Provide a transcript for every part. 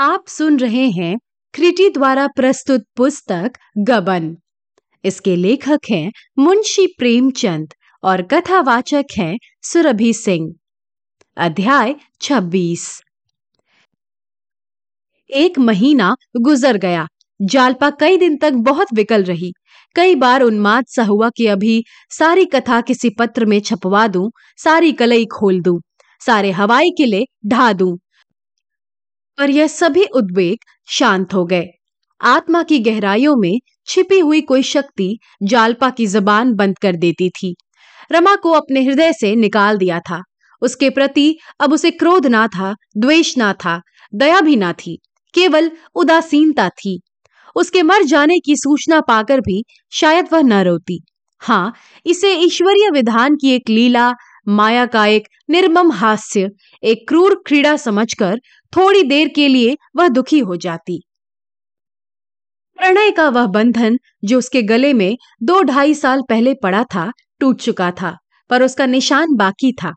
आप सुन रहे हैं क्रिटी द्वारा प्रस्तुत पुस्तक गबन। इसके लेखक हैं मुंशी प्रेमचंद और कथावाचक हैं सुरभि सिंह। अध्याय 26 एक महीना गुजर गया। जालपा कई दिन तक बहुत विकल रही। कई बार उन्माद सा हुआ कि अभी सारी कथा किसी पत्र में छपवा दूँ, सारी कलई खोल दूँ, सारे हवाई किले ढा दूँ। पर यह सभी उद्वेग शांत हो गए। आत्मा की गहराइयों में छिपी हुई कोई शक्ति जालपा की जबान बंद कर देती थी। रमा को अपने हृदय से निकाल दिया था। उसके प्रति अब उसे क्रोध ना था, द्वेष ना था, दया भी ना थी, केवल उदासीनता थी। उसके मर जाने की सूचना पाकर भी शायद वह न रोती। हाँ इसे ईश्वरीय विधान की एक लीला, माया का एक निर्मम हास्य, एक क्रूर क्रीड़ा समझकर थोड़ी देर के लिए वह दुखी हो जाती। प्रणय का वह बंधन, जो उसके गले में दो ढाई साल पहले पड़ा था, टूट चुका था, पर उसका निशान बाकी था।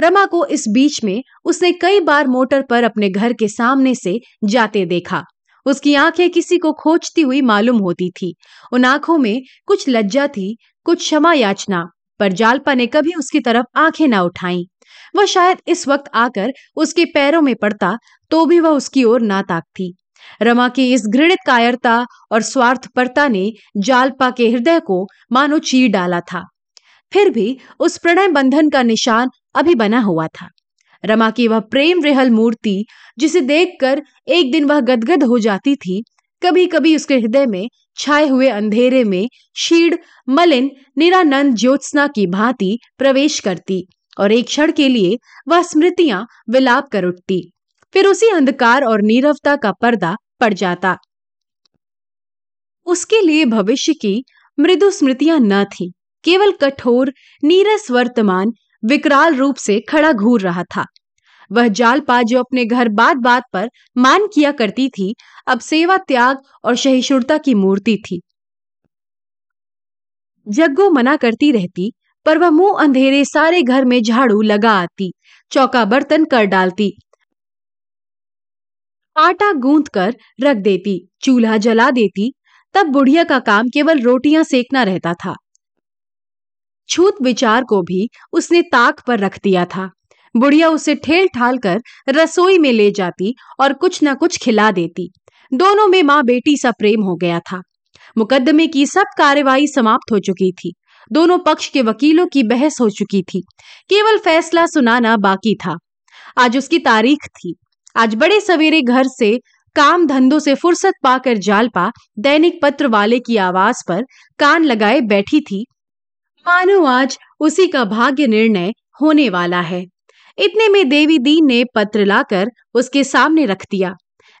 रमा को इस बीच में उसने कई बार मोटर पर अपने घर के सामने से जाते देखा। उसकी आँखें किसी को खोजती हुई मालूम होती थी। उन आँखों में कुछ लज्जा थी, कुछ क्षमा याचना, पर जालपा ने कभी उसकी तरफ़ आँखें ना उठाई। वह शायद इस वक्त आकर उसके पैरों में पड़ता तो भी वह उसकी ओर ना ताकती। रमा की इस घृणित कायरता और स्वार्थपरता ने जालपा के हृदय को मानो चीर डाला था। फिर भी उस प्रणय बंधन का निशान अभी बना हुआ था। रमा की वह प्रेम रेहल मूर्ति, जिसे देखकर एक दिन वह गदगद हो जाती थी कभी कभी उसके हृदय में छाए हुए अंधेरे में शीड़ मलिन, निरानंद ज्योत्सना की भांति प्रवेश करती। और एक क्षण के लिए वह स्मृतियाँ विलाप कर उठती। फिर उसी अंधकार और नीरवता का पर्दा पड़ जाता। उसके लिए भविष्य की मृदु स्मृतियाँ न थी, केवल कठोर, नीरस वर्तमान, विकराल रूप से खड़ा घूर रहा था। वह जालपा जो अपने घर बात बात पर मान किया करती थी, अब सेवा, त्याग और सहिष्णुता की मूर्ति थी। जग्गो मना करती रहती पर वह मुँह अंधेरे सारे घर में झाड़ू लगा आती चौका बर्तन कर डालती। आटा गूंथ कर रख देती, चूल्हा जला देती, तब बुढ़िया का काम केवल रोटियाँ सेकना रहता था। छूत विचार को भी उसने ताक पर रख दिया था। बुढ़िया उसे ठेल ठाल कर रसोई में ले जाती और कुछ ना कुछ खिला देती। दोनों में माँ बेटी सा प्रेम हो गया था। मुकदमे की सब कार्यवाही समाप्त हो चुकी थी। दोनों पक्ष के वकीलों की बहस हो चुकी थी। केवल फैसला सुनाना बाकी था। आज उसकी तारीख थी। आज बड़े सवेरे घर से काम धंधों से फुर्सत पाकर जालपा दैनिक पत्र वाले की आवाज़ पर कान लगाए बैठी थी। मानो आज उसी का भाग्य निर्णय होने वाला है। इतने में देवी दीन ने पत्र लाकर उसके सामने रख दिया।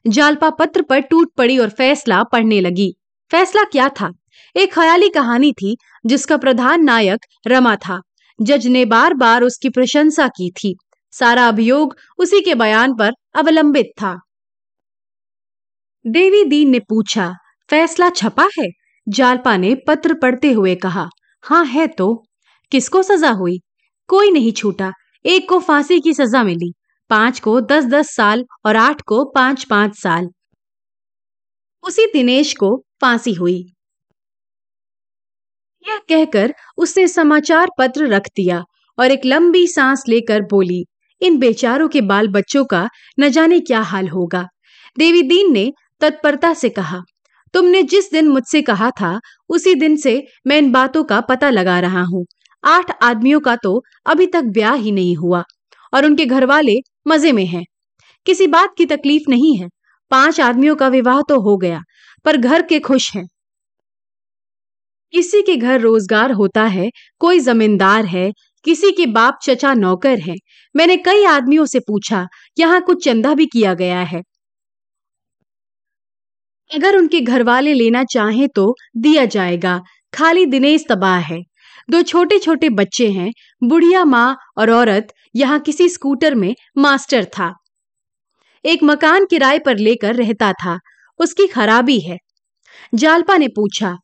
जालपा पत्र पर टूट पड़ी और फैसला पढ़ने लगी। फैसला क्या था? एक ख्याली कहानी थी, जिसका प्रधान नायक रमा था। जज ने बार बार उसकी प्रशंसा की थी। सारा अभियोग उसी के बयान पर अवलंबित था। देवी दीन ने पूछा, फैसला छपा है? जालपा ने पत्र पढ़ते हुए कहा हाँ है तो। किसको सजा हुई? कोई नहीं छूटा। एक को फांसी की सजा मिली। पाँच को दस दस साल और आठ को पाँच पाँच साल। उसी दिनेश को फांसी हुई। यह कहकर उसने समाचार पत्र रख दिया और एक लंबी सांस लेकर बोली, इन बेचारों के बाल बच्चों का न जाने क्या हाल होगा। देवी दीन ने तत्परता से कहा, तुमने जिस दिन मुझसे कहा था, उसी दिन से मैं इन बातों का पता लगा रहा हूँ। आठ आदमियों का तो अभी तक ब्याह ही नहीं हुआ और उनके घर वाले मज़े में हैं। किसी बात की तकलीफ़ नहीं है। पाँच आदमियों का विवाह तो हो गया, पर घर के खुश हैं। किसी के घर रोज़गार होता है, कोई जमींदार है, किसी के बाप चचा नौकर है। मैंने कई आदमियों से पूछा, यहाँ कुछ चंदा भी किया गया है? अगर उनके घर वाले लेना चाहें तो दिया जाएगा। खाली दिनेश तबाह है। दो छोटे छोटे बच्चे हैं, बुढ़िया माँ और औरत, यहाँ किसी स्कूटर में मास्टर था। एक मकान किराए पर लेकर रहता था। उसकी खराबी है। जालपा ने पूछा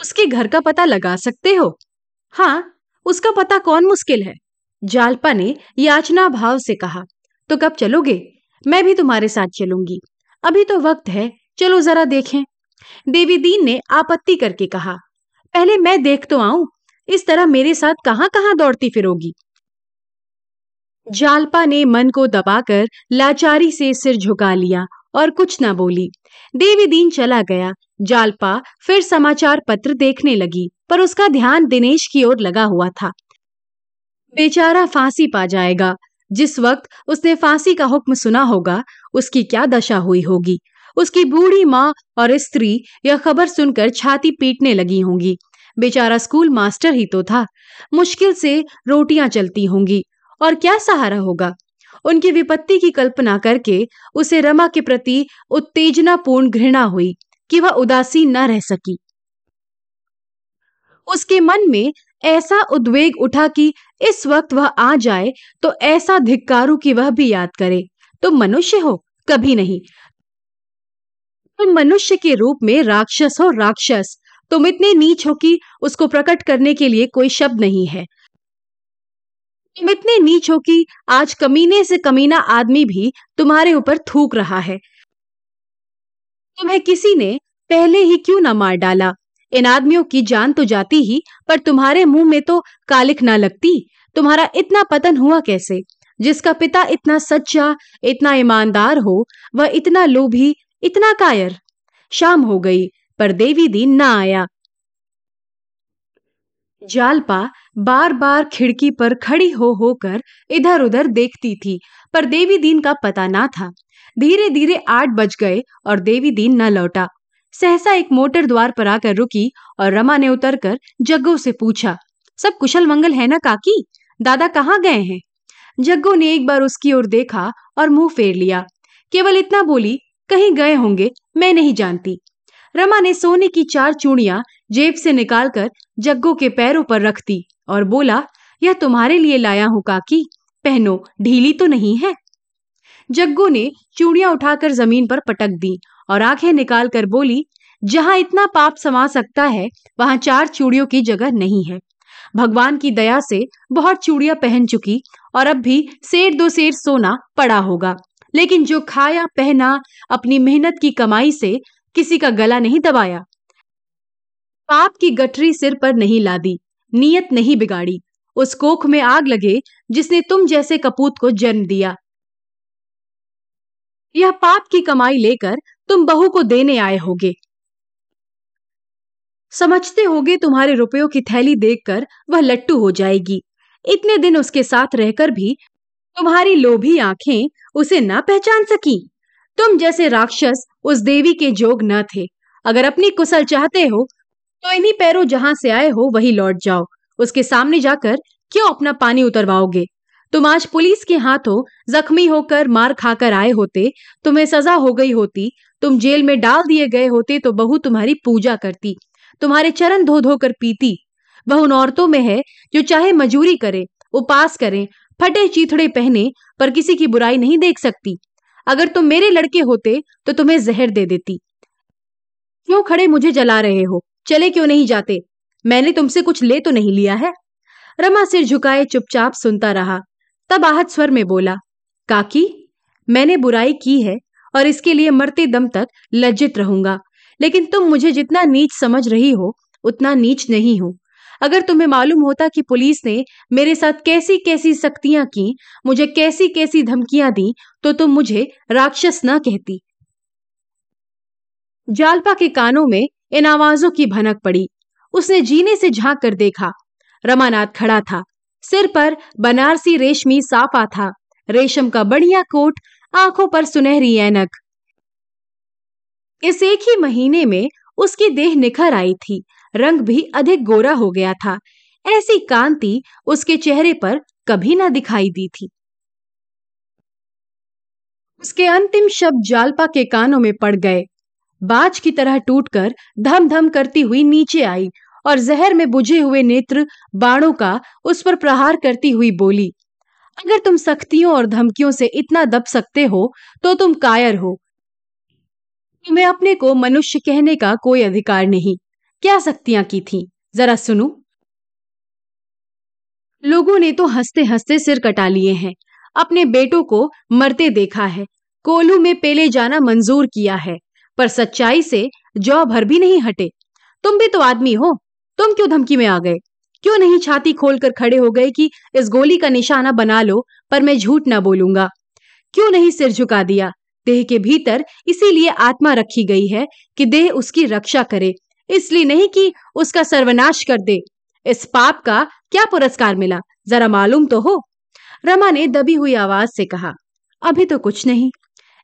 उसके घर का पता लगा सकते हो? हाँ उसका पता कौन मुश्किल है? जालपा ने याचना भाव से कहा तो कब चलोगे? मैं भी तुम्हारे साथ चलूँगी। अभी तो वक्त है, चलो जरा देखें। देवी दीन ने आपत्ति करके कहा, पहले मैं देख तो आऊँ, इस तरह मेरे साथ कहाँ कहाँ दौड़ती फिरोगी? जालपा ने मन को दबाकर लाचारी से सिर झुका लिया और कुछ न बोली। देवी दीन चला गया जालपा फिर समाचार पत्र देखने लगी, पर उसका ध्यान दिनेश की ओर लगा हुआ था। बेचारा फांसी पा जाएगा। जिस वक्त उसने फांसी का हुक्म सुना होगा, उसकी क्या दशा हुई होगी? उसकी बूढ़ी माँ और स्त्री यह खबर सुनकर छाती पीटने लगी होंगी। बेचारा स्कूल मास्टर ही तो था। मुश्किल से रोटियाँ चलती होंगी। और क्या सहारा होगा? उनकी विपत्ति की कल्पना करके उसे रमा के प्रति उत्तेजनापूर्ण घृणा हुई। कि वह उदासी न रह सकी। उसके मन में ऐसा उद्वेग उठा कि इस वक्त वह आ जाए तो ऐसा धिक्कारू कि वह भी याद करे, तुम मनुष्य हो, कभी नहीं। तुम मनुष्य के रूप में राक्षस हो, राक्षस। तुम इतने नीच हो कि उसको प्रकट करने के लिए कोई शब्द नहीं है। तुम इतने नीच हो कि आज कमीने से कमीना आदमी भी तुम्हारे ऊपर थूक रहा है। तुम्हें किसी ने पहले ही क्यों ना मार डाला? इन आदमियों की जान तो जाती ही, पर तुम्हारे मुँह में तो कालिख ना लगती। तुम्हारा इतना पतन हुआ कैसे? जिसका पिता इतना सच्चा, इतना ईमानदार हो, वह इतना लोभी, इतना कायर। शाम हो गई, पर देवी दीन ना आया। जालपा बार बार खिड़की पर खड़ी हो होकर इधर उधर देखती थी, पर देवी दीन का पता ना था। धीरे धीरे आठ बज गए और देवी दीन न लौटा। सहसा एक मोटर द्वार पर आकर रुकी और रमा ने उतरकर जग्गो से पूछा, सब कुशल मंगल है ना काकी? दादा कहाँ गए हैं? जग्गो ने एक बार उसकी ओर देखा और मुँह फेर लिया। केवल इतना बोली, कहीं गए होंगे, मैं नहीं जानती। रमा ने सोने की चार चूड़ियाँ जेब से निकालकर जग्गो के पैरों पर रख दी और बोला, यह तुम्हारे लिए लाया हूँ काकी। पहनो, ढीली तो नहीं है? जग्गू ने चूड़ियाँ उठाकर ज़मीन पर पटक दी और आँखें निकालकर बोली, जहाँ इतना पाप समा सकता है, वहाँ चार चूड़ियों की जगह नहीं है। भगवान की दया से बहुत चूड़ियाँ पहन चुकी और अब भी शेर दो शेर सोना पड़ा होगा। लेकिन जो खाया, पहना, अपनी मेहनत की कमाई से किसी का गला नहीं दबाया। पाप की गठरी सिर पर नहीं लादी, नियत नहीं बिगाड़ी। उस कोख में आग लगे, जिसने तुम जैसे कपूत को जन्म दिया। यह पाप की कमाई लेकर तुम बहू को देने आए होगे। समझते होगे तुम्हारे रुपयों की थैली देखकर वह लट्टू हो जाएगी। इतने दिन उसके साथ रहकर भी तुम्हारी लोभी आँखें उसे ना पहचान सकी। तुम जैसे राक्षस उस देवी के जोग न थे। अगर अपनी कुशल चाहते हो तो इन्हीं पैरों जहाँ से आए हो, वही लौट जाओ। उसके सामने जाकर क्यों अपना पानी उतरवाओगे? तुम आज पुलिस के हाथों जख्मी होकर मार खाकर आए होते, तुम्हें सजा हो गई होती, तुम जेल में डाल दिए गए होते तो बहू तुम्हारी पूजा करती, तुम्हारे चरण धो धो कर पीती। वह उन औरतों में है जो चाहे मजूरी करे, उपास करें, फटे चीथड़े पहने, पर किसी की बुराई नहीं देख सकती। अगर तुम मेरे लड़के होते तो तुम्हें जहर दे देती। क्यों खड़े मुझे जला रहे हो? चले क्यों नहीं जाते? मैंने तुमसे कुछ ले तो नहीं लिया है। रमा सिर झुकाए, चुपचाप सुनता रहा। तब आहत स्वर में बोला, काकी, मैंने बुराई की है और इसके लिए मरते दम तक लज्जित रहूँगा। लेकिन तुम मुझे जितना नीच समझ रही हो, उतना नीच नहीं हो। अगर तुम्हें मालूम होता कि पुलिस ने मेरे साथ कैसी कैसी सख्तियाँ की, मुझे कैसी कैसी धमकियाँ दी तो तुम मुझे राक्षस ना कहती। जालपा के कानों में इन आवाजों की भनक पड़ी। उसने जीने से झाँक कर देखा। रमानाथ खड़ा था। सिर पर बनारसी रेशमी साफा था। रेशम का बढ़िया कोट आँखों पर सुनहरी ऐनक। इस एक ही महीने में उसकी देह निखर आई थी। रंग भी अधिक गोरा हो गया था। ऐसी कांति उसके चेहरे पर कभी ना दिखाई दी थी। उसके अंतिम शब्द जालपा के कानों में पड़ गए। बाज की तरह टूटकर धम धम करती हुई नीचे आई और जहर में बुझे हुए नेत्र बाणों का उस पर प्रहार करती हुई बोली, अगर तुम सख्तियों और धमकियों से इतना दब सकते हो तो तुम कायर हो। तुम्हें अपने को मनुष्य कहने का कोई अधिकार नहीं। क्या सख्तियाँ की थी? जरा सुनो। लोगों ने तो हँसते हँसते सिर कटा लिए हैं। अपने बेटों को मरते देखा है। कोल्हू में पेले जाना मंजूर किया है। पर सच्चाई से जौ भर भी नहीं हटे। तुम भी तो आदमी हो, तुम क्यों धमकी में आ गए? क्यों नहीं छाती खोलकर खड़े हो गए कि इस गोली का निशाना बना लो, पर मैं झूठ ना बोलूँगा? क्यों नहीं सिर झुका दिया? देह के भीतर इसीलिए आत्मा रखी गई है कि देह उसकी रक्षा करे, इसलिए नहीं कि उसका सर्वनाश कर दे। इस पाप का क्या पुरस्कार मिला? जरा मालूम तो हो। रमा ने दबी हुई आवाज़ से कहा, अभी तो कुछ नहीं।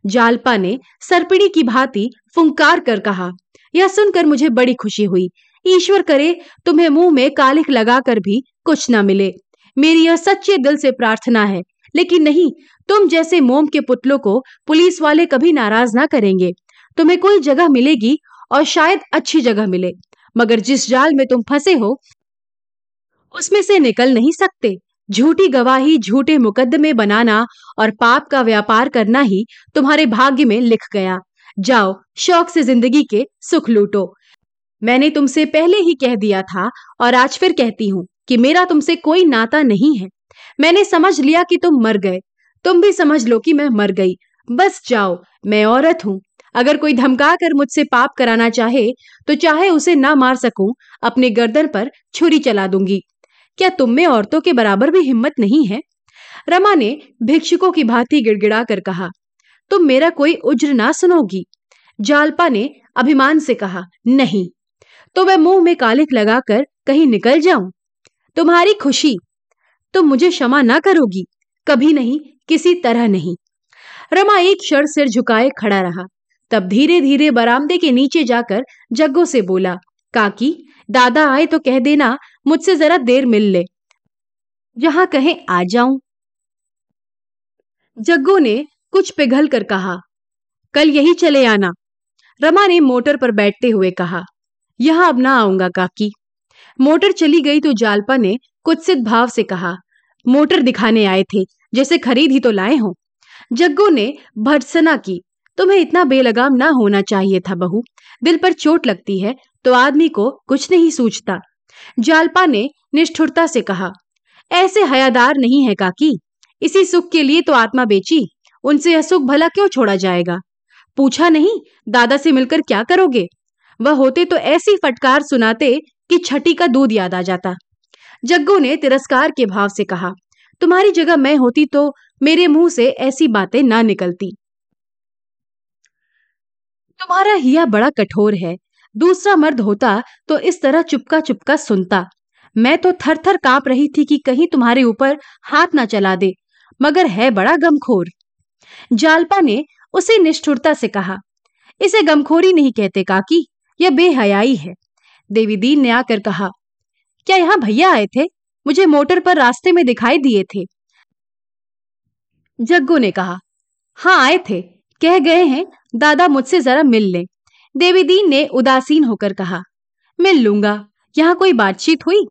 जालपा ने सरपिड़ी की भांति फुंकार कर कहा, यह सुनकर मुझे बड़ी खुशी हुई। ईश्वर करे, तुम्हें मुँह में कालिक लगाकर भी कुछ ना मिले। मेरी यह सच्चे दिल से प्रार्थना है। लेकिन नहीं, तुम जैसे मोम के पुतलों को पुलिस वाले कभी नाराज़ ना करेंगे। तुम्हें कोई जगह मिलेगी और शायद अच्छी जगह मिले। मगर जिस जाल में तुम फंसे हो, उसमें से निकल नहीं सकते। झूठी गवाही झूठे मुकदमे बनाना और पाप का व्यापार करना ही तुम्हारे भाग्य में लिख गया। जाओ, शौक से ज़िंदगी के सुख लूटो। मैंने तुमसे पहले ही कह दिया था और आज फिर कहती हूँ कि मेरा तुमसे कोई नाता नहीं है। मैंने समझ लिया कि तुम मर गए। तुम भी समझ लो कि मैं मर गई। बस जाओ, मैं औरत हूँ। अगर कोई धमका कर मुझसे पाप कराना चाहे तो चाहे उसे ना मार सकूँ, अपने गर्दन पर छुरी चला दूँगी। क्या तुम में औरतों के बराबर भी हिम्मत नहीं है? रमा ने भिक्षुकों की भांति गिड़गिड़ा कर कहा, तुम मेरा कोई उज्र ना सुनोगी। जालपा ने अभिमान से कहा, नहीं तो मैं मुँह में कालिक लगाकर कहीं निकल जाऊँ? तुम्हारी खुशी, तुम मुझे क्षमा ना करोगी? कभी नहीं, किसी तरह नहीं। रमा एक क्षण सिर झुकाए खड़ा रहा, तब धीरे धीरे बरामदे के नीचे जाकर जग्गो से बोला, काकी, दादा आए तो कह देना मुझसे जरा देर मिल ले। जहाँ कहे आ जाऊँ। जग्गो ने कुछ पिघल कर कहा, कल यही चले आना। रमा ने मोटर पर बैठते हुए कहा, यहाँ अब ना आऊँगा काकी। मोटर चली गई तो जालपा ने कुत्सित भाव से कहा, मोटर दिखाने आए थे, जैसे खरीद ही तो लाए हो। जग्गो ने भर्सना की, तुम्हें इतना बेलगाम ना होना चाहिए था बहू, दिल पर चोट लगती है तो आदमी को कुछ नहीं सूझता। जालपा ने निष्ठुरता से कहा, ऐसे हयादार नहीं है काकी। इसी सुख के लिए तो आत्मा बेची, उनसे यह सुख भला क्यों छोड़ा जाएगा? पूछा नहीं, दादा से मिलकर क्या करोगे? वह होते तो ऐसी फटकार सुनाते कि छठी का दूध याद आ जाता। जग्गू ने तिरस्कार के भाव से कहा, तुम्हारी जगह मैं होती तो मेरे मुँह से ऐसी बातें ना निकलती। तुम्हारा हिया बड़ा कठोर है दूसरा मर्द होता तो इस तरह चुपका चुपका सुनता। मैं तो थर थर काँप रही थी कि कहीं तुम्हारे ऊपर हाथ ना चला दे, मगर है बड़ा गमखोर। जालपा ने उसे निष्ठुरता से कहा, इसे गमखोरी नहीं कहते काकी, यह बेहयाई है। देवी दीन ने आकर कहा, क्या यहाँ भैया आए थे? मुझे मोटर पर रास्ते में दिखाई दिए थे। जग्गू ने कहा हाँ आए थे। कह गए हैं, दादा मुझसे जरा मिल ले। देवीदीन ने उदासीन होकर कहा मिल लूँगा। यहाँ कोई बातचीत हुई?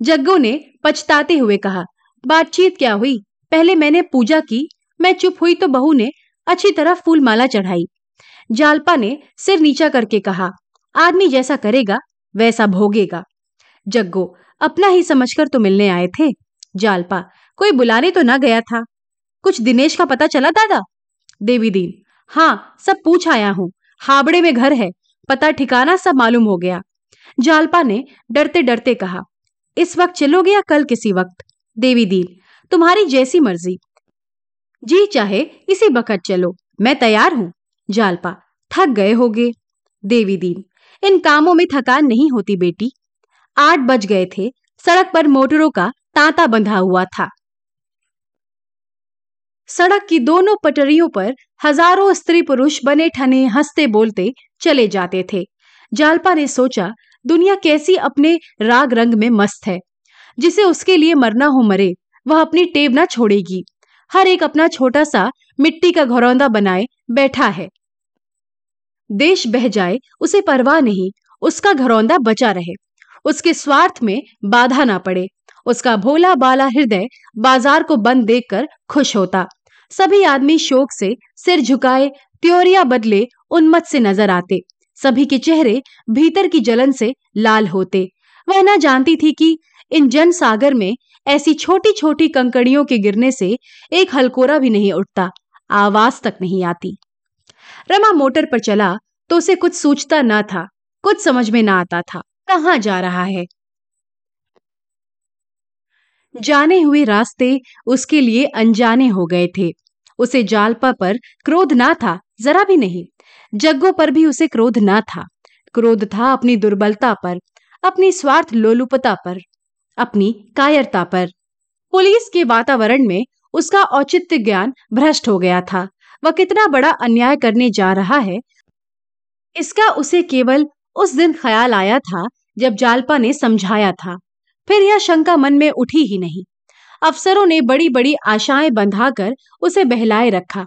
जग्गू ने पछताते हुए कहा, बातचीत क्या हुई? पहले मैंने पूजा की, मैं चुप हुई तो बहू ने अच्छी तरह फूल माला चढ़ाई जालपा ने सिर नीचा करके कहा, आदमी जैसा करेगा, वैसा भोगेगा। जग्गो, अपना ही समझकर तो मिलने आए थे। जालपा, कोई बुलाने तो ना गया था। कुछ दिनेश का पता चला, दादा? देवी दीन हाँ सब पूछ आया हूँ। हाबड़े में घर है, पता ठिकाना सब मालूम हो गया। जालपा ने डरते डरते कहा, इस वक्त चलोगे या कल किसी वक्त? देवी दीन, तुम्हारी जैसी मर्ज़ी। जी चाहे, इसी बखत चलो। मैं तैयार हूँ। जालपा, थक गए होगे। देवी दीन, इन कामों में थकान नहीं होती बेटी। आठ बज गए थे, सड़क पर मोटरों का तांता बंधा हुआ था। सड़क की दोनों पटरियों पर हज़ारों स्त्री पुरुष बने ठने, हँसते, बोलते चले जाते थे। जालपा ने सोचा, दुनिया कैसी अपने राग रंग में मस्त है। जिसे उसके लिए मरना हो मरे, वह अपनी टेब ना छोड़ेगी। हर एक अपना छोटा सा मिट्टी का घरौंदा बनाए, बैठा है। देश बह जाए, उसे परवाह नहीं, उसका घरौंदा बचा रहे। उसके स्वार्थ में बाधा ना पड़े। उसका भोला बाला हृदय बाज़ार को बंद देखकर खुश होता। सभी आदमी शोक से सिर झुकाए, त्योरिया बदले उन्मत से नज़र आते। सभी के चेहरे भीतर की जलन से लाल होते। वह न जानती थी कि इन जन सागर में ऐसी छोटी छोटी कंकड़ियों के गिरने से एक हलकोरा भी नहीं उठता, आवाज़ तक नहीं आती। रमा मोटर पर चला तो उसे कुछ सोचता ना था, कुछ समझ में ना आता था, कहाँ जा रहा है? जाने हुए रास्ते उसके लिए अनजाने हो गए थे। उसे जालपा पर क्रोध ना था, जरा भी नहीं। जग्गो पर भी उसे क्रोध ना था। क्रोध था अपनी दुर्बलता पर, अपनी स्वार्थ लोलुपता पर, अपनी कायरता पर। पुलिस के वातावरण में उसका औचित्य ज्ञान भ्रष्ट हो गया था। वह कितना बड़ा अन्याय करने जा रहा है, इसका उसे केवल उस दिन ख्याल आया था जब जालपा ने समझाया था। फिर यह शंका मन में उठी ही नहीं। अफसरों ने बड़ी बड़ी आशाएँ बंधाकर उसे बहलाए रखा।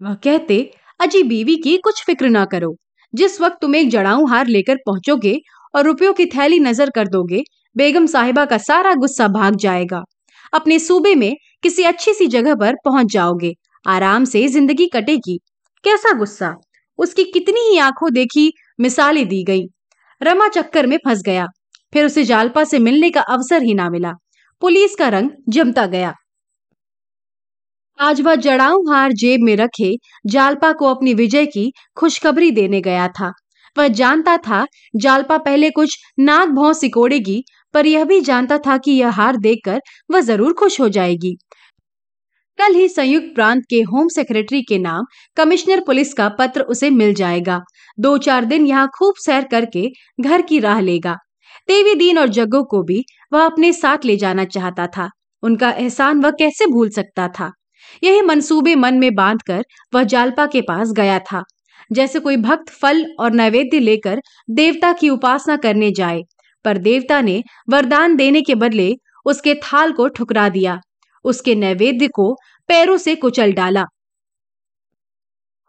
वह कहते, अजी बीवी की कुछ फ़िक्र ना करो। जिस वक्त तुम एक जड़ाऊ हार लेकर पहुंचोगे और रुपयों की थैली नज़र कर दोगे, बेगम साहिबा का सारा गुस्सा भाग जाएगा। अपने सूबे में किसी अच्छी सी जगह पर पहुँच जाओगे। आराम से ज़िंदगी कटेगी। कैसा गुस्सा? उसकी कितनी ही आँखों देखी मिसालें दी गई। रमा चक्कर में फंस गया। फिर उसे जालपा से मिलने का अवसर ही ना मिला। पुलिस का रंग जमता गया। आज वह जड़ाऊ हार जेब में रखे जालपा को अपनी विजय की खुशखबरी देने गया था। वह जानता था जालपा पहले कुछ नाक भौं सिकोड़ेगी, पर यह भी जानता था कि यह हार देखकर वह ज़रूर खुश हो जाएगी। कल ही संयुक्त प्रांत के होम सेक्रेटरी के नाम कमिश्नर पुलिस का पत्र उसे मिल जाएगा। दो चार दिन यहाँ खूब सैर करके घर की राह लेगा। देवी दीन और जग्गो को भी वह अपने साथ ले जाना चाहता था। उनका एहसान वह कैसे भूल सकता था? यही मंसूबे मन में बांधकर वह जालपा के पास गया था। जैसे कोई भक्त फल और नैवेद्य लेकर देवता की उपासना करने जाए, पर देवता ने वरदान देने के बदले उसके थाल को ठुकरा दिया। उसके नैवेद्य को पैरों से कुचल डाला।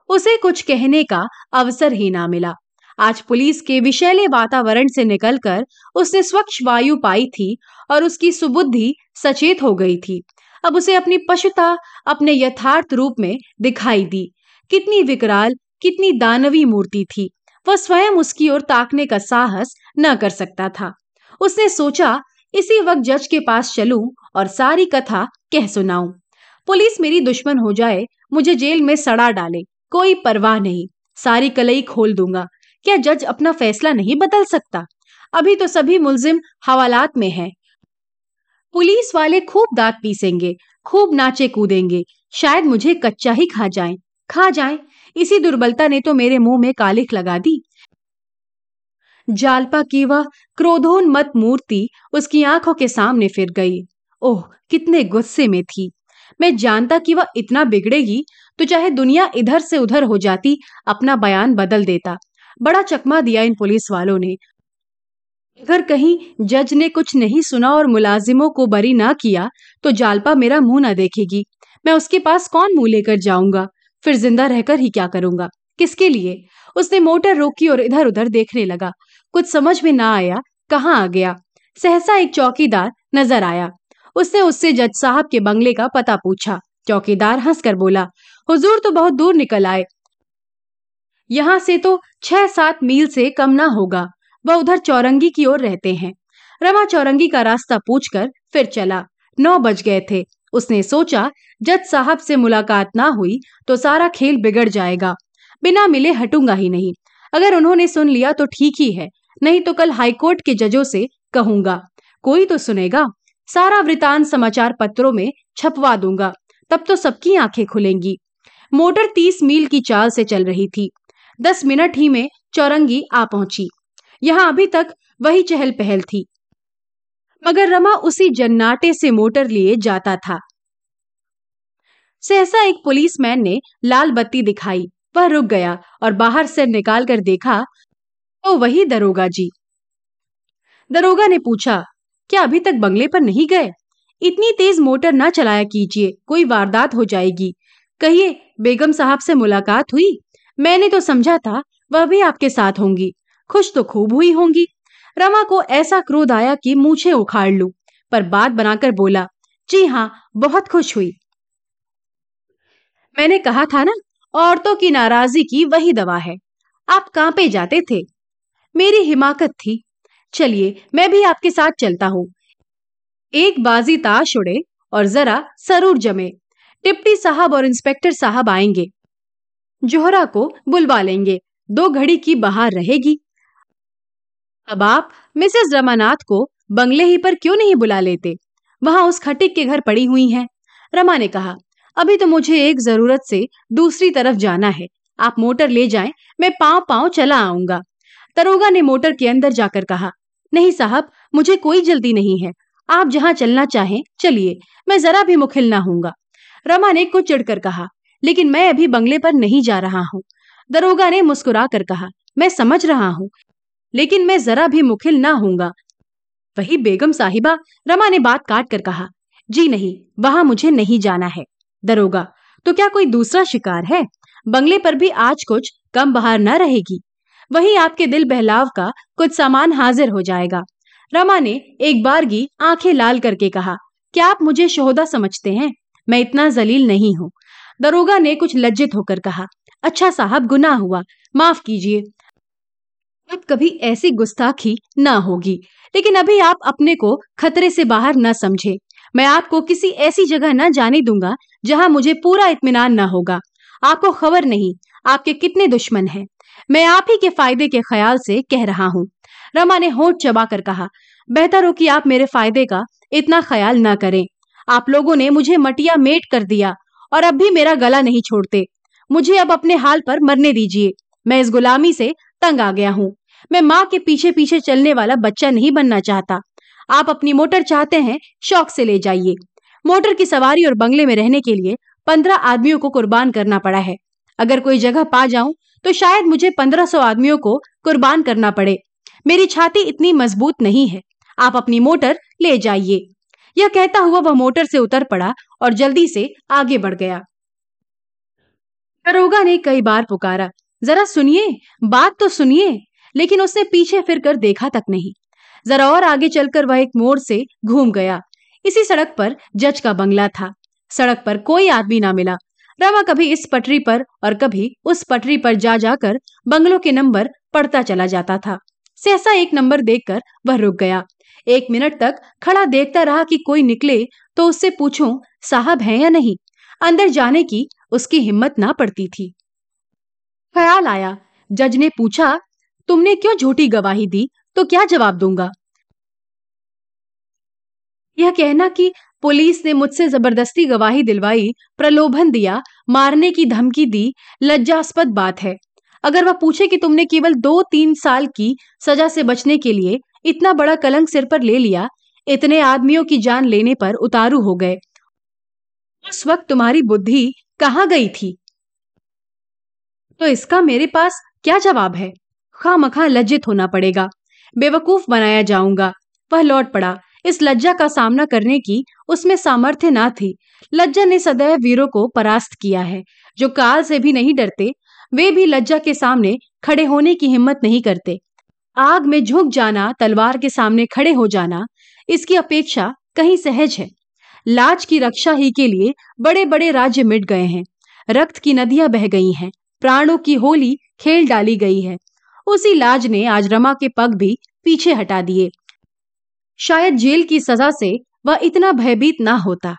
उसे कुछ कहने का अवसर ही ना मिला। आज पुलिस के विषैले वातावरण से निकलकर उसने स्वच्छ वायु पाई थी और उसकी सुबुद्धि सचेत हो गई थी। अब उसे अपनी पशुता अपने यथार्थ रूप में दिखाई दी। कितनी विकराल, कितनी दानवी मूर्ति थी। वह स्वयं उसकी ओर ताकने का साहस न कर सकता था। उसने सोचा, इसी वक्त जज के पास चलूँ और सारी कथा कह सुनाऊं। पुलिस मेरी दुश्मन हो जाए, मुझे जेल में सड़ा डाले, कोई परवाह नहीं। सारी कलई खोल दूँगा। क्या जज अपना फैसला नहीं बदल सकता? अभी तो सभी मुलजिम हवालात में हैं। पुलिस वाले खूब दांत पीसेंगे, खूब नाचे कूदेंगे। शायद मुझे कच्चा ही खा जाएँ। खा जाएँ? इसी दुर्बलता ने तो मेरे मुँह में कालिख लगा दी। जालपा की वह क्रोधोन्मत मूर्ति उसकी आँखों के सामने फिर गई। ओह, कितने गुस्से में थी। मैं जानता कि वह इतना बिगड़ेगी तो चाहे दुनिया इधर से उधर हो जाती, अपना बयान बदल देता। बड़ा चकमा दिया इन पुलिस वालों ने। अगर कहीं जज ने कुछ नहीं सुना और मुलाजिमों को बरी ना किया तो जालपा मेरा मुँह ना देखेगी। मैं उसके पास कौन मुँह लेकर जाऊँगा? फिर ज़िंदा रहकर ही क्या करूँगा? किसके लिए? उसने मोटर रोकी और इधर उधर देखने लगा। कुछ समझ में ना आया कहाँ आ गया। सहसा एक चौकीदार नज़र आया। उसने उससे जज साहब के बंगले का पता पूछा। चौकीदार हंसकर बोला, हुजूर तो बहुत दूर निकल आए। यहाँ से तो छह सात मील से कम ना होगा। वह उधर चौरंगी की ओर रहते हैं। रमा चौरंगी का रास्ता पूछकर फिर चला। नौ बज गए थे। उसने सोचा, जज साहब से मुलाकात ना हुई तो सारा खेल बिगड़ जाएगा। बिना मिले हटूँगा ही नहीं। अगर उन्होंने सुन लिया तो ठीक ही है। नहीं तो कल हाईकोर्ट के जजों से कहूँगा। कोई तो सुनेगा। सारा वृतांत समाचार पत्रों में छपवा दूँगा। तब तो सबकी आँखें खुलेंगी। मोटर तीस मील की चाल से चल रही थी। दस मिनट ही में चौरंगी आ पहुँची। यहाँ अभी तक वही चहल पहल थी। मगर रमा उसी जन्नाटे से मोटर लिए जाता था। सहसा एक पुलिसमैन ने लाल बत्ती दिखाई। वह रुक गया और बाहर से निकाल कर देखा तो वही दरोगा जी। दरोगा ने पूछा, क्या अभी तक बंगले पर नहीं गए? इतनी तेज मोटर ना चलाया कीजिए, कोई वारदात हो जाएगी। कहिए, बेगम साहब से मुलाकात हुई? मैंने तो समझा था वह भी आपके साथ होंगी। खुश तो खूब हुई होंगी। रमा को ऐसा क्रोध आया कि मूछे उखाड़ लू, पर बात बनाकर बोला, जी हाँ बहुत खुश हुई। मैंने कहा था ना, औरतों की नाराज़गी की वही दवा है। आप कांपे जाते थे। मेरी हिमाकत थी। चलिए, मैं भी आपके साथ चलता हूँ। एक बाजी ताश उड़े और जरा सरूर जमे। टिप्टी साहब और इंस्पेक्टर साहब आएँगे। जोहरा को बुलवा लेंगे। दो घड़ी की बाहर रहेगी। अब आप मिसेस रमानाथ को बंगले ही पर क्यों नहीं बुला लेते? वहाँ उस खटिक के घर पड़ी हुई हैं। रमा ने कहा, अभी तो मुझे एक ज़रूरत से दूसरी तरफ़ जाना है। आप मोटर ले जाएँ, मैं पाँव पाँव चला आऊँगा। दरोगा ने मोटर के अंदर जाकर कहा, नहीं साहब, मुझे कोई जल्दी नहीं है। आप जहाँ चलना चाहें, चलिए। मैं जरा भी मुखिल ना हूँगा रमा ने कुछ चिढ़कर कहा लेकिन मैं अभी बंगले पर नहीं जा रहा हूँ। दरोगा ने मुस्कुरा कर कहा, मैं समझ रहा हूँ, लेकिन मैं जरा भी मुखिल ना हूँगा वही बेगम साहिबा रमा ने बात काट कर कहा, जी नहीं, वहाँ मुझे नहीं जाना है। दरोगा तो क्या कोई दूसरा शिकार है? बंगले पर भी आज कुछ कम बाहर न रहेगी। वही आपके दिल बहलाव का कुछ सामान हाजिर हो जाएगा। रमा ने एक बारगी आँखें लाल करके कहा, क्या आप मुझे शोहदा समझते हैं? मैं इतना जलील नहीं हूँ। दरोगा ने कुछ लज्जित होकर कहा अच्छा साहब, गुनाह हुआ। माफ़ कीजिए। अब कभी ऐसी गुस्ताखी ना होगी। लेकिन अभी आप अपने को खतरे से बाहर न समझे। मैं आपको किसी ऐसी जगह न जाने दूँगा, जहाँ मुझे पूरा इत्मीनान न होगा। आपको खबर नहीं, आपके कितने दुश्मन हैं। मैं आप ही के फ़ायदे के ख्याल से कह रहा हूँ। रमा ने होठ चबा कर कहा, बेहतर हो कि आप मेरे फ़ायदे का इतना ख्याल ना करें। आप लोगों ने मुझे मटिया मेट कर दिया। और अब भी मेरा गला नहीं छोड़ते। मुझे अब अपने हाल पर मरने दीजिए। मैं इस गुलामी से तंग आ गया हूँ। मैं माँ के पीछे पीछे चलने वाला बच्चा नहीं बनना चाहता। आप अपनी मोटर चाहते हैं, शौक से ले जाइए। मोटर की सवारी और बंगले में रहने के लिए पंद्रह आदमियों को कुर्बान करना पड़ा है। अगर कोई जगह पा जाऊँ तो शायद मुझे पंद्रह सौ आदमियों को कुर्बान करना पड़े। मेरी छाती इतनी मज़बूत नहीं है। आप अपनी मोटर ले जाइए। यह कहता हुआ वह मोटर से उतर पड़ा और जल्दी से आगे बढ़ गया। दरोगा ने कई बार पुकारा, जरा सुनिए, बात तो सुनिए। लेकिन उसने पीछे फिरकर देखा तक नहीं। जरा और आगे चलकर वह एक मोड़ से घूम गया। इसी सड़क पर जज का बंगला था। सड़क पर कोई आदमी ना मिला। रमा कभी इस पटरी पर और कभी उस पटरी पर जा जाकर बंगलों के नंबर पढ़ता चला जाता था। सहसा एक नंबर देखकर वह रुक गया। एक मिनट तक खड़ा देखता रहा कि कोई निकले तो उससे पूछूँ, साहब है या नहीं? अंदर जाने की उसकी हिम्मत ना पड़ती थी। ख्याल आया। जज ने पूछा, तुमने क्यों झूठी गवाही दी? तो क्या जवाब दूँगा? यह कहना कि पुलिस ने मुझसे ज़बरदस्ती गवाही दिलवाई, प्रलोभन दिया, मारने की धमकी दी, लज्जास्पद बात है। अगर वह पूछे कि तुमने केवल दो तीन साल की सजा से बचने के लिए इतना बड़ा कलंक सिर पर ले लिया, इतने आदमियों की जान लेने पर उतारू हो गए। उस वक्त तुम्हारी बुद्धि कहाँ गई थी? तो इसका मेरे पास क्या जवाब है? खामखा लज्जित होना पड़ेगा। बेवकूफ़ बनाया जाऊँगा। वह लौट पड़ा। इस लज्जा का सामना करने की उसमें सामर्थ्य ना थी। लज्जा ने सदैव वीरों को परास्त किया है। जो काल से भी नहीं डरते, वे भी लज्जा के सामने खड़े होने की हिम्मत नहीं करते। आग में झुक जाना, तलवार के सामने खड़े हो जाना, इसकी अपेक्षा कहीं सहज है। लाज की रक्षा ही के लिए बड़े बड़े राज्य मिट गए हैं। रक्त की नदियाँ बह गई हैं, प्राणों की होली खेल डाली गई है। उसी लाज ने आज रमा के पग भी पीछे हटा दिए। शायद जेल की सजा से वह इतना भयभीत ना होता।